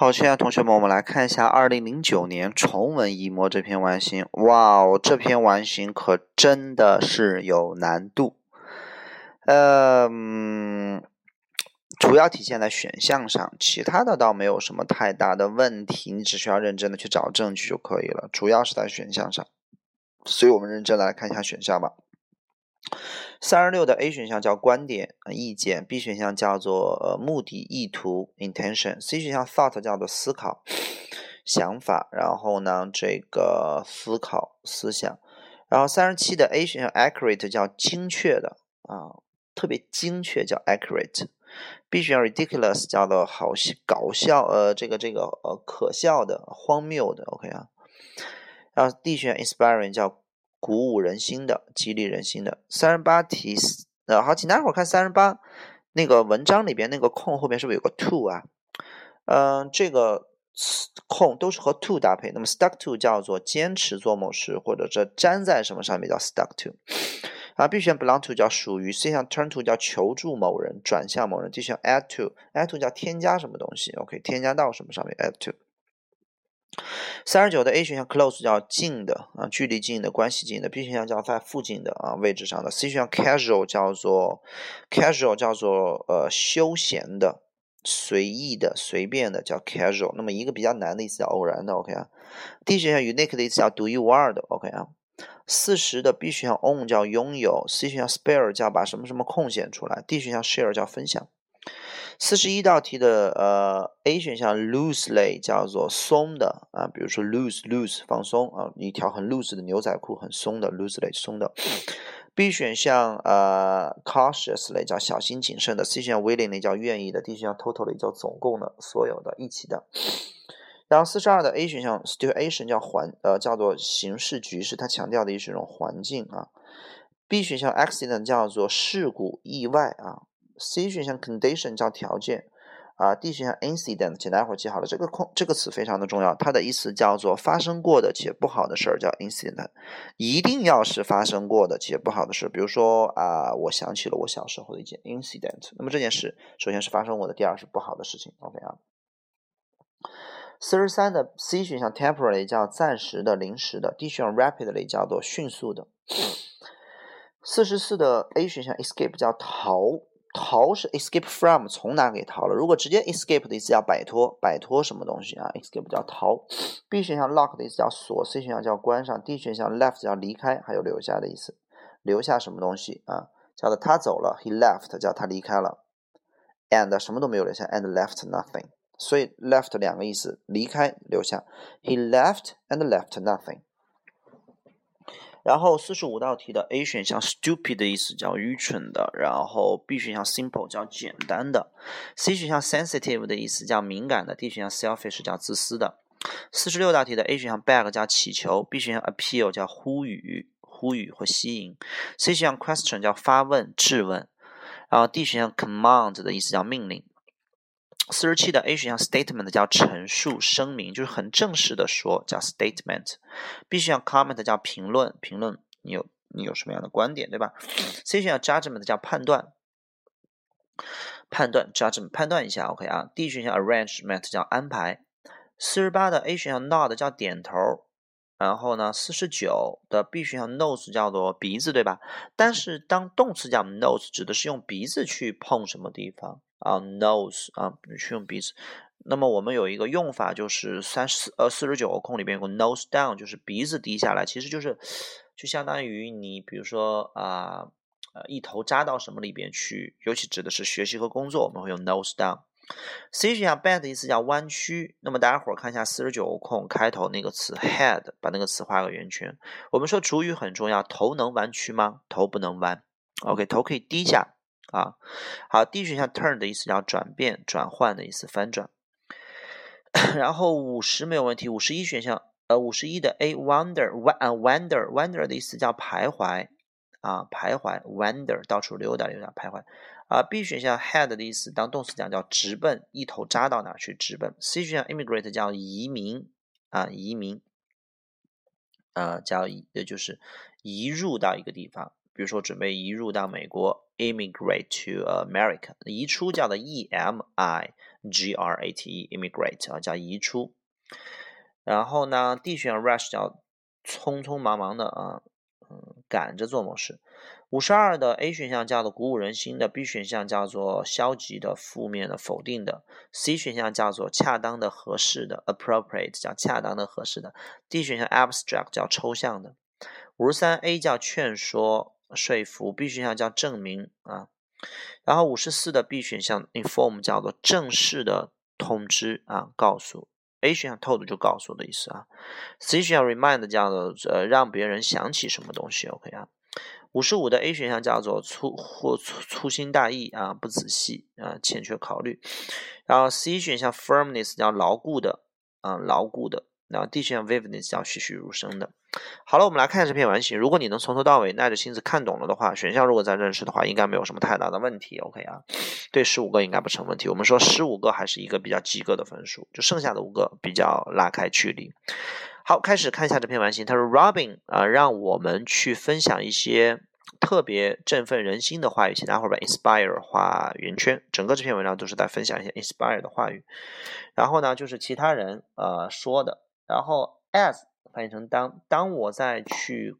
好，亲爱的同学们，我们来看一下二零零九年重文一模这篇完形。哇哦，这篇完形可真的是有难度。嗯，主要体现在选项上，其他的倒没有什么太大的问题，你只需要认真的去找证据就可以了。主要是在选项上，所以我们认真来看一下选项吧。三十六的 A 选项叫观点、意见；B 选项叫做呃目的、意图 （intention）；C 选项 thought 叫做思考、想法。然后呢，这个思考、思想。然后三十七的 A 选项 accurate 叫精确的啊，特别精确叫 accurate。B 选项 ridiculous 叫做好搞笑呃这个这个呃可笑的、荒谬的。OK 啊。然后 D 选项 inspiring 叫。鼓舞人心的，激励人心的。三十八题，呃，好，请大家伙看三十八那个文章里边那个空后面是不是有个 to 啊？嗯，这个空都是和 to 搭配。那么 stuck to 叫做坚持做某事，或者是粘在什么上面叫 stuck to。啊，B 选 belong to 叫属于，C 项 turn to 叫求助某人，转向某人。D 选 add to，add to 叫添加什么东西？OK，添加到什么上面？add to。三十九的 A 选项 close 叫近的啊，距离近的，关系近的。B 选项叫在附近的啊，位置上的。C 选项 casual 叫做 casual 叫做呃休闲的、随意的、随便的叫 casual。那么一个比较难的意思叫偶然的，OK 啊。D 选项 unique 的意思叫独一无二的，OK 啊。四十的 B 选项 own 叫拥有，C 选项 spare 叫把什么什么空闲出来，D 选项 share 叫分享。四十一道题的呃 A 选项 loosely 叫做松的啊，比如说 loose loose 放松啊，一条很 loose 的牛仔裤很松的 loosely 松的。B 选项呃 cautiously 叫小心谨慎的，C 选项 willingly 叫愿意的，D 选项 totally 叫总共的所有的一起的。然后四十二的 A 选项 situation 叫环呃叫做形势局势，它强调的也是一种环境啊。B 选项 accident 叫做事故意外啊。C 选项 condition 叫条件啊，D 选项 incident，请大家伙记好了，这个空这个词非常的重要，它的意思叫做发生过的且不好的事儿叫 incident，一定要是发生过的且不好的事，比如说啊，我想起了我小时候的一件 incident，那么这件事首先是发生过的，第二是不好的事情，OK 啊。四十三的 C 选项 temporary 叫暂时的、临时的，D 选项 rapidly 叫做迅速的。四十四的 A 选项 escape 叫逃。逃是 escape from，从哪给逃了？如果直接 escape 的意思叫摆脱，摆脱什么东西啊？escape 叫逃。B 选项 lock 的意思叫锁，C 选项叫关上，D 选项 left 叫离开，还有留下的意思，留下什么东西啊？叫做他走了，he left 叫他离开了，and 什么都没有留下，and left nothing。所以 left 两个意思，离开，留下，he left and left nothing。然后四十五道题的 A 选项 stupid 的意思叫愚蠢的，然后 B 选项 simple 叫简单的，C 选项 sensitive 的意思叫敏感的，D 选项 selfish 叫自私的。四十六道题的 A 选项 beg 叫祈求，B 选项 appeal 叫呼吁、呼吁或吸引，C 选项 question 叫发问、质问，然后 D 选项 command 的意思叫命令。四十七的 A 选项 statement 叫陈述、声明，就是很正式的说，叫 statement。B 选项 comment 叫评论，评论你有你有什么样的观点，对吧？C 选项 judgment 叫判断，判断 judgment 判断一下，OK 啊。D 选项 arrangement 叫安排。四十八的 A 选项 nod 叫点头，然后呢，四十九的 B 选项 nose 叫做鼻子，对吧？但是当动词讲 nose 指的是用鼻子去碰什么地方？啊，nose 啊，去用鼻子。那么我们有一个用法，就是三十呃四十九个空里边有个 nose down，就是鼻子低下来，其实就是就相当于你比如说啊呃一头扎到什么里边去，尤其指的是学习和工作，我们会用 nose down。C 选项 bend 的意思叫弯曲。那么大家伙儿看一下四十九个空开头那个词 head，把那个词画个圆圈。我们说主语很重要，头能弯曲吗？头不能弯。OK，头可以低下。啊，好，D 选项 turn 的意思叫转变、转换的意思，翻转。然后五十没有问题，五十一选项，呃，五十一的 A wonder，wonder，wonder 的意思叫徘徊，啊，徘徊，wander 到处溜达溜达，徘徊。啊，B 选项 head 的意思当动词讲叫直奔，一头扎到哪去直奔。C 选项 immigrate 叫移民，啊，移民，啊，叫也就是移入到一个地方。比如说，准备移入到美国，immigrate to America，移出叫做 e m i g r a t e，immigrate 啊，叫移出。然后呢，D 选项 rush 叫匆匆忙忙的啊，嗯，赶着做某事。五十二的 A 选项叫做鼓舞人心的，B 选项叫做消极的、负面的、否定的，C 选项叫做恰当的、合适的，appropriate 叫恰当的、合适的，D 选项 abstract 叫抽象的。五十三 A 叫劝说、说服，B 选项叫证明啊。然后五十四的 B 选项 inform 叫做正式的通知啊，告诉。A 选项 told 就告诉的意思啊。C 选项 remind 叫做呃让别人想起什么东西，OK 啊。五十五的 A 选项叫做粗或粗粗心大意啊，不仔细啊，欠缺考虑。然后 C 选项 firmness 叫牢固的啊，牢固的。然后 D 选项 vividness 叫栩栩如生的。好了，我们来看下这篇完形。如果你能从头到尾耐着心思看懂了的话，选项如果再认识的话，应该没有什么太大的问题。OK 啊，对十五个应该不成问题。我们说十五个还是一个比较及格的分数，就剩下的五个比较拉开距离。好，开始看一下这篇完形。他说：“Robin 啊，让我们去分享一些特别振奋人心的话语。请大伙儿把 inspire 画圆圈。整个这篇文章都是在分享一些 inspire 的话语。然后呢，就是其他人呃说的。然后 as 翻译成当。当我在去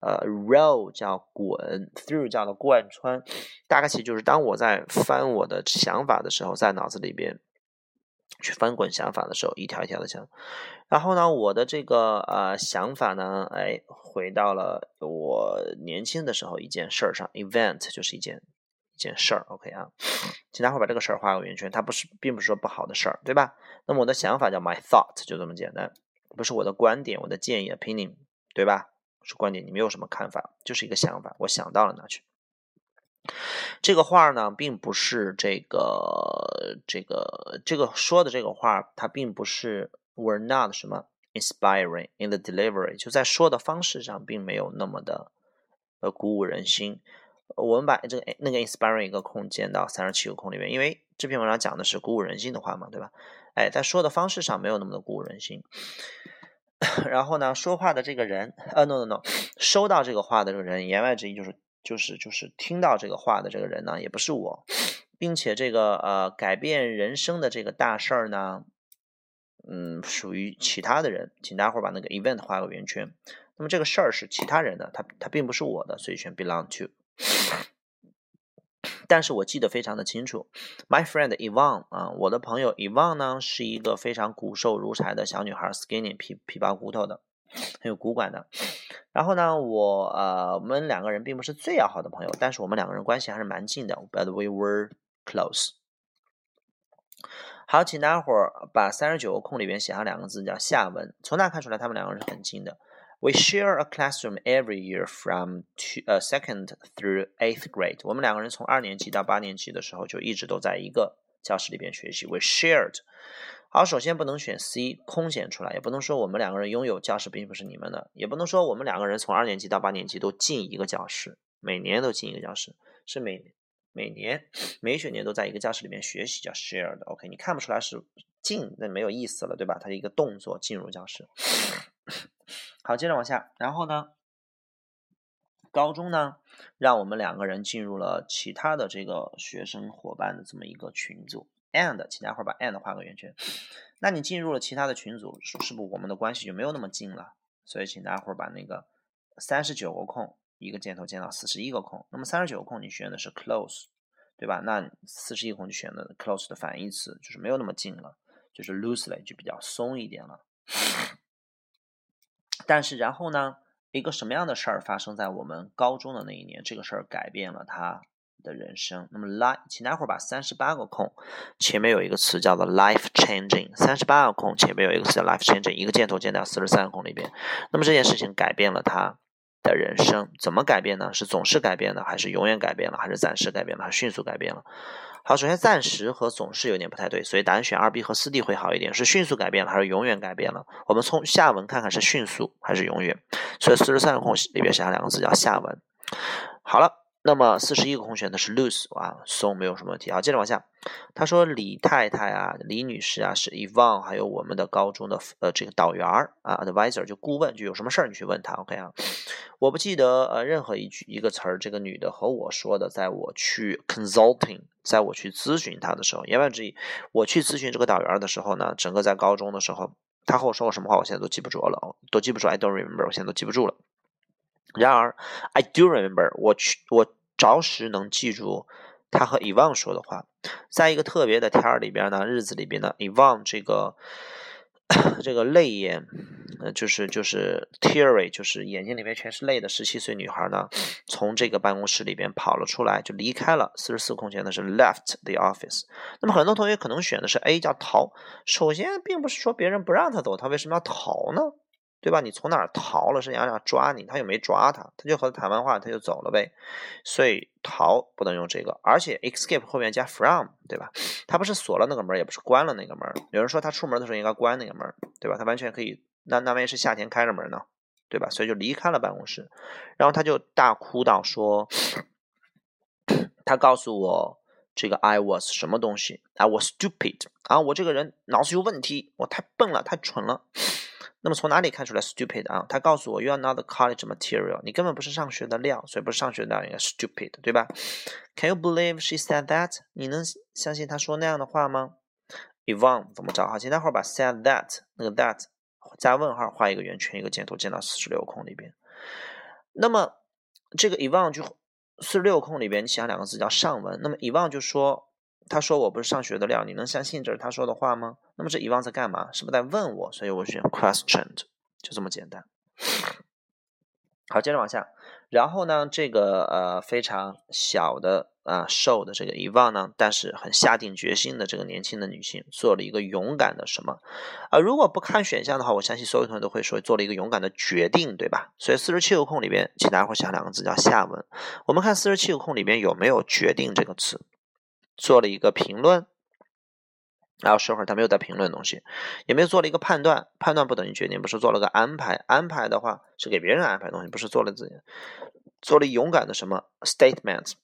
呃 roll 叫滚，through 叫做贯穿。大概其实就是当我在翻我的想法的时候，在脑子里边。”去翻滚想法的时候，一条一条的想。然后呢，我的这个呃想法呢，哎，回到了我年轻的时候一件事儿上。event 就是一件件事儿，OK 啊，请大伙把这个事儿画个圆圈。它不是，并不是说不好的事儿，对吧？那么我的想法叫 my thought，就这么简单，不是我的观点，我的建议 opinion，对吧？是观点，你没有什么看法，就是一个想法，我想到了哪去。这个话呢，并不是这个这个这个说的这个话，它并不是 were not 什么 inspiring in the delivery，就在说的方式上，并没有那么的呃鼓舞人心。我们把这个那个 inspiring 一个空间到三十七个空里面，因为这篇文章讲的是鼓舞人心的话嘛，对吧？哎，在说的方式上没有那么的鼓舞人心。然后呢，说话的这个人，呃，no no no，收到这个话的这个人，言外之意就是。就是就是听到这个话的这个人呢，也不是我，并且这个呃改变人生的这个大事儿呢，嗯，属于其他的人，请大伙儿把那个 event 画个圆圈。那么这个事儿是其他人的，他他并不是我的，所以选 belong to。但是我记得非常的清楚，my friend Ivan 啊，我的朋友 Ivan 呢，是一个非常骨瘦如柴的小女孩，skinny 皮皮包骨头的。很有骨感的，然后呢，我呃，我们两个人并不是最要好的朋友，但是我们两个人关系还是蛮近的，but we were close。好，请大伙儿把三十九个空里边写上两个字，叫下文。从那看出来，他们两个人是很近的。We share a classroom every year from two 呃 second through eighth grade。我们两个人从二年级到八年级的时候就一直都在一个教室里边学习。We shared。好，首先不能选 C，空闲出来，也不能说我们两个人拥有教室并不是你们的，也不能说我们两个人从二年级到八年级都进一个教室，每年都进一个教室，是每每年每学年都在一个教室里面学习，叫 shared。OK，你看不出来是进，那没有意思了，对吧？它是一个动作，进入教室。好，接着往下，然后呢，高中呢，让我们两个人进入了其他的这个学生伙伴的这么一个群组。and，请大伙儿把 and 画个圆圈。那你进入了其他的群组，是不是我们的关系就没有那么近了？所以请大伙儿把那个三十九个空，一个箭头箭到四十一个空。那么三十九个空你选的是 close，对吧？那四十一个空就选的 close 的反义词，就是没有那么近了，就是 loosely 就比较松一点了。但是然后呢，一个什么样的事儿发生在我们高中的那一年？这个事儿改变了他。的人生，那么 life，请待会儿把三十八个空前面有一个词叫做 life changing，三十八个空前面有一个词叫 life changing，一个箭头箭到四十三个空里边。那么这件事情改变了他的人生，怎么改变呢？是总是改变的，还是永远改变了，还是暂时改变了，还是迅速改变了？好，首先暂时和总是有点不太对，所以答案选二 B 和四 D 会好一点。是迅速改变了，还是永远改变了？我们从下文看看是迅速还是永远。所以四十三个空里边写下两个字叫下文。好了。那么四十一个空选的是 lose 啊，松没有什么问题啊。接着往下，他说李太太啊，李女士啊是 Evan，还有我们的高中的呃这个导员儿啊，advisor 就顾问，就有什么事儿你去问他，OK 啊。我不记得呃任何一句一个词儿，这个女的和我说的，在我去 consulting，在我去咨询她的时候，言外之意，我去咨询这个导员的时候呢，整个在高中的时候，她和我说过什么话，我现在都记不住了，都记不住，I don't remember，我现在都记不住了。然而，I do remember，我去，我着实能记住他和 Evan 说的话。在一个特别的天儿里边呢，日子里边呢，Evan 这个 这个泪眼，呃，就是就是 teary，就是眼睛里面全是泪的十七岁女孩呢，从这个办公室里边跑了出来，就离开了四十四空间的是 left the office。那么很多同学可能选的是 A，叫逃。首先，并不是说别人不让他走，他为什么要逃呢？对吧？你从哪儿逃了？是想想抓你，他又没抓他，他就和他谈完话，他就走了呗。所以逃不能用这个，而且 escape 后面加 from，对吧？他不是锁了那个门，也不是关了那个门。有人说他出门的时候应该关那个门，对吧？他完全可以，那那万一是夏天开着门呢，对吧？所以就离开了办公室，然后他就大哭道说，他告诉我这个 I was 什么东西？I was stupid 啊！我这个人脑子有问题，我太笨了，太蠢了。那么从哪里看出来 stupid 啊？他告诉我 you are not college material，你根本不是上学的料，所以不是上学的料应该 stupid，对吧？Can you believe she said that？你能相信她说那样的话吗？Evan 怎么着？好，请待会儿把 said that 那个 that 加问号画一个圆圈，一个箭头箭到四十六空里边。那么这个 Evan 就四十六空里边，你想两个字叫上文。那么 Evan 就说。他说我不是上学的料，你能相信这是他说的话吗？那么这遗忘在干嘛？是不是在问我？所以我选 questioned，就这么简单。好，接着往下。然后呢，这个呃非常小的啊瘦的这个遗忘呢，但是很下定决心的这个年轻的女性，做了一个勇敢的什么？啊，如果不看选项的话，我相信所有同学都会说做了一个勇敢的决定，对吧？所以四十七个空里边，请大家伙想两个字叫下文。我们看四十七个空里边有没有决定这个词？做了一个评论，然后说会儿他没有在评论东西，也没有做了一个判断，判断不等于决定，不是做了个安排，安排的话是给别人安排东西，不是做了自己，做了勇敢的什么 statement。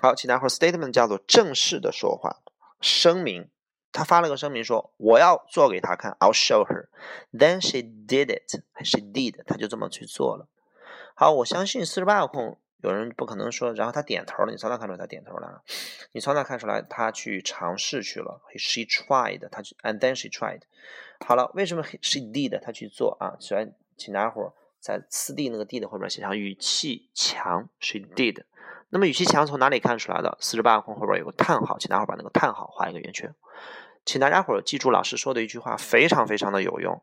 好，请大伙儿 statement 叫做正式的说话，声明。他发了个声明说我要做给他看，I'll show her。Then she did it，she did，他就这么去做了。好，我相信四十八个空。有人不可能说，然后他点头了，你从哪看出来他点头了？你从哪看出来他去尝试去了？She tried，他去，and then she tried。好了，为什么 she did？他去做啊？虽然，请大家伙在四 D 那个 D 的后边写上语气强，she did。那么语气强从哪里看出来的？四十八个空后边有个叹号，请大伙把那个叹号画一个圆圈。请大家伙记住老师说的一句话，非常非常的有用，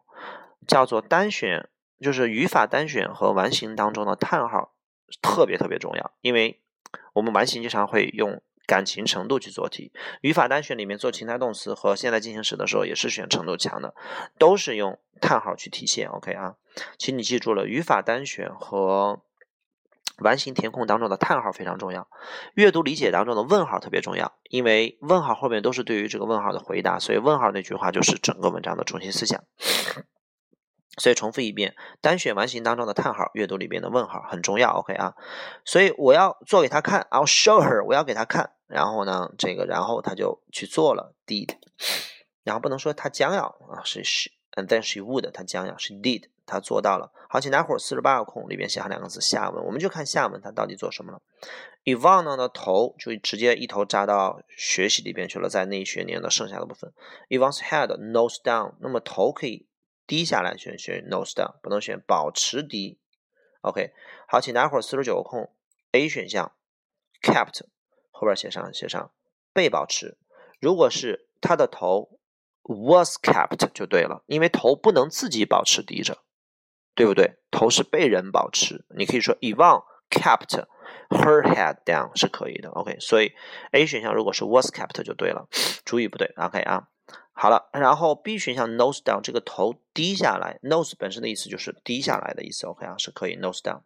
叫做单选，就是语法单选和完形当中的叹号。特别特别重要，因为我们完形经常会用感情程度去做题，语法单选里面做情态动词和现在进行时的时候也是选程度强的，都是用叹号去体现。OK 啊，请你记住了，语法单选和完形填空当中的叹号非常重要，阅读理解当中的问号特别重要，因为问号后面都是对于这个问号的回答，所以问号那句话就是整个文章的中心思想。所以重复一遍，单选完形当中的叹号，阅读里边的问号很重要。OK 啊，所以我要做给他看，I'll show her，我要给他看。然后呢，这个然后他就去做了，did。然后不能说他将要啊，是 she，and then she would，他将要是 did，他做到了。好，请大伙儿四十八个空里边写上两个字下文，我们就看下文他到底做什么了。Evan 呢的头就直接一头扎到学习里边去了，在那一学年的剩下的部分，Evan's head nose down，那么头可以。低下来选选 nose down，不能选保持低。OK，好，请大家伙儿四十九个空，A 选项 kept 后边写上写上被保持。如果是他的头 was kept 就对了，因为头不能自己保持低着，对不对？头是被人保持。你可以说 Ivan kept her head down 是可以的。OK，所以 A 选项如果是 was kept 就对了，注意不对。OK 啊。好了，然后 B 选项 nose down 这个头低下来，nose 本身的意思就是低下来的意思，OK 啊，是可以 nose down，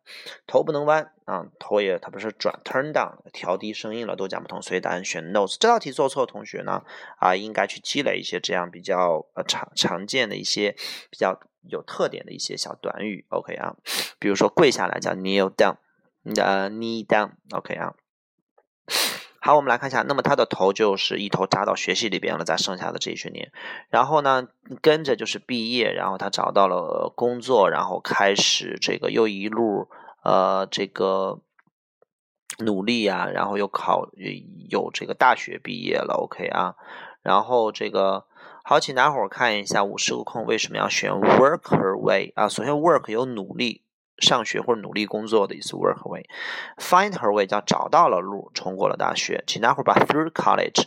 头不能弯啊，头也它不是转 turn down，调低声音了都讲不通，所以答案选 nose。这道题做错的同学呢，啊，应该去积累一些这样比较呃常常见的一些比较有特点的一些小短语，OK 啊，比如说跪下来叫 kneel down，呃 knee down，OK 啊。好，我们来看一下，那么他的头就是一头扎到学习里边了，在剩下的这一学年，然后呢，跟着就是毕业，然后他找到了工作，然后开始这个又一路呃这个努力啊，然后又考有这个大学毕业了，OK 啊，然后这个好，请大伙儿看一下五十个空为什么要选 work her way 啊？首先 work 有努力。上学或者努力工作的意思，work away，find her way 叫找到了路，冲过了大学。请大伙儿把 through college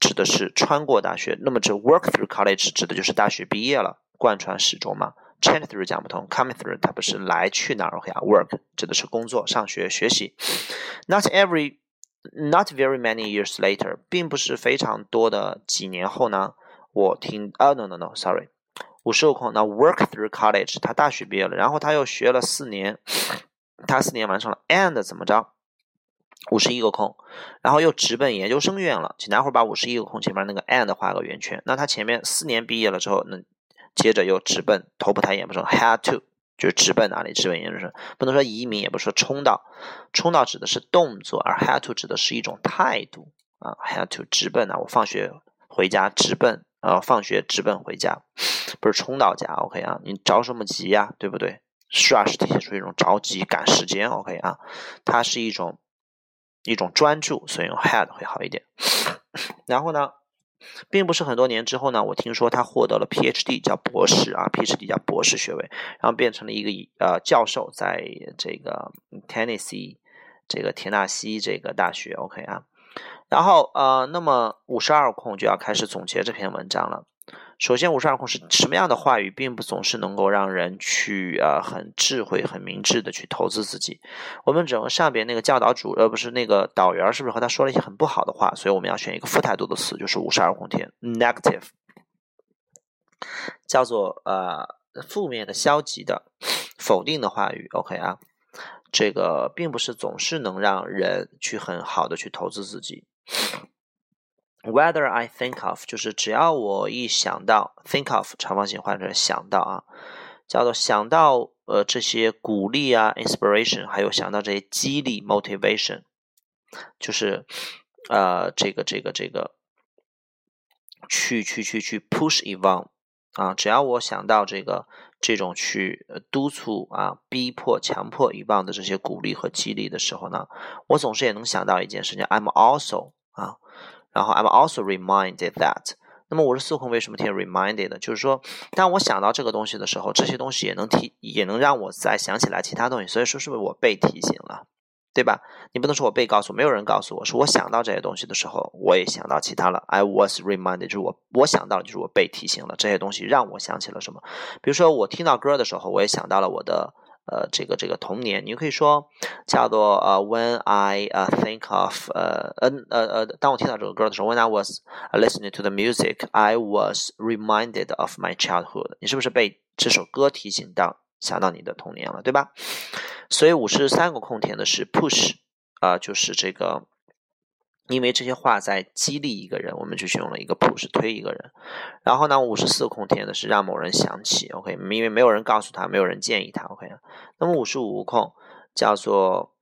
指的是穿过大学，那么这 work through college 指的就是大学毕业了，贯穿始终嘛。change through 讲不通，coming through 它不是来去哪儿？OK 啊，work 指的是工作、上学、学习。Not every, not very many years later，并不是非常多的几年后呢，我听啊，no no no，sorry。五十个空，那 work through college，他大学毕业了，然后他又学了四年，他四年完成了，and 怎么着？五十一个空，然后又直奔研究生院了。请待会儿把五十一个空前面那个 and 画个圆圈。那他前面四年毕业了之后，那接着又直奔头不抬眼不睁，had to 就是直奔哪里？直奔研究生，不能说移民，也不是说冲到，冲到指的是动作，而 had to 指的是一种态度啊，had to 直奔啊，我放学回家直奔。啊，放学直奔回家，不是冲到家，OK 啊？你着什么急呀？对不对？rush 体现出一种着急赶时间，OK 啊？它是一种一种专注，所以用 had 会好一点。然后呢，并不是很多年之后呢，我听说他获得了 PhD，叫博士啊，PhD 叫博士学位，然后变成了一个呃教授，在这个 Tennessee 这个田纳西这个大学，OK 啊？然后呃，那么五十二空就要开始总结这篇文章了。首先，五十二空是什么样的话语，并不总是能够让人去呃很智慧、很明智的去投资自己。我们整个上边那个教导主呃不是那个导员，是不是和他说了一些很不好的话？所以我们要选一个负态度的词，就是五十二空填 negative，叫做呃负面的、消极的、否定的话语。OK 啊，这个并不是总是能让人去很好的去投资自己。Whether I think of 就是只要我一想到 think of 长方形换成想到啊，叫做想到呃这些鼓励啊 inspiration，还有想到这些激励 motivation，就是呃这个这个这个去去去去 push e v o n 啊，只要我想到这个这种去督促啊逼迫强迫 e v o n 的这些鼓励和激励的时候呢，我总是也能想到一件事情，I'm also 啊。然后 I'm also reminded that。那么我是四空为什么填 reminded？就是说，当我想到这个东西的时候，这些东西也能提，也能让我再想起来其他东西。所以说，是不是我被提醒了，对吧？你不能说我被告诉，没有人告诉我，是我想到这些东西的时候，我也想到其他了。I was reminded，就是我我想到了，就是我被提醒了这些东西，让我想起了什么？比如说，我听到歌的时候，我也想到了我的。呃，这个这个童年，你可以说叫做呃，When I uh think of 呃呃呃呃，当我听到这个歌的时候，When I was listening to the music, I was reminded of my childhood。你是不是被这首歌提醒到，想到你的童年了，对吧？所以五十三个空填的是 push，啊，就是这个。因为这些话在激励一个人，我们就选用了一个 push 推一个人。然后呢，五十四空填的是让某人想起，OK，因为没有人告诉他，没有人建议他，OK。那么五十五空叫做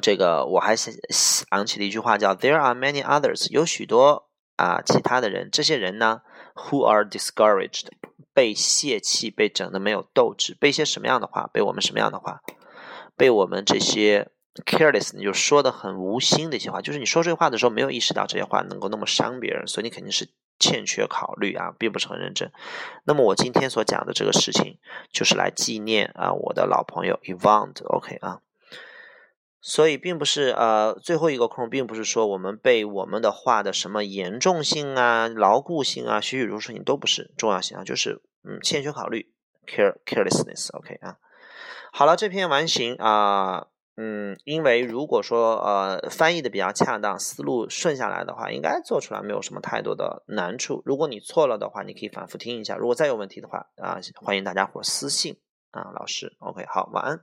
这个，我还想想起了一句话，叫 There are many others，有许多啊其他的人，这些人呢，who are discouraged，被泄气，被整的没有斗志，被一些什么样的话，被我们什么样的话，被我们这些。careless，你就说的很无心的一些话，就是你说这些话的时候没有意识到这些话能够那么伤别人，所以你肯定是欠缺考虑啊，并不是很认真。那么我今天所讲的这个事情，就是来纪念啊我的老朋友 Evand，OK 啊。所以并不是呃最后一个空，并不是说我们被我们的话的什么严重性啊、牢固性啊、栩栩如生性都不是重要性啊，就是嗯欠缺考虑，care carelessness，OK 啊。好了，这篇完形啊。嗯，因为如果说呃翻译的比较恰当，思路顺下来的话，应该做出来没有什么太多的难处。如果你错了的话，你可以反复听一下。如果再有问题的话啊，欢迎大家伙私信啊，老师。OK，好，晚安。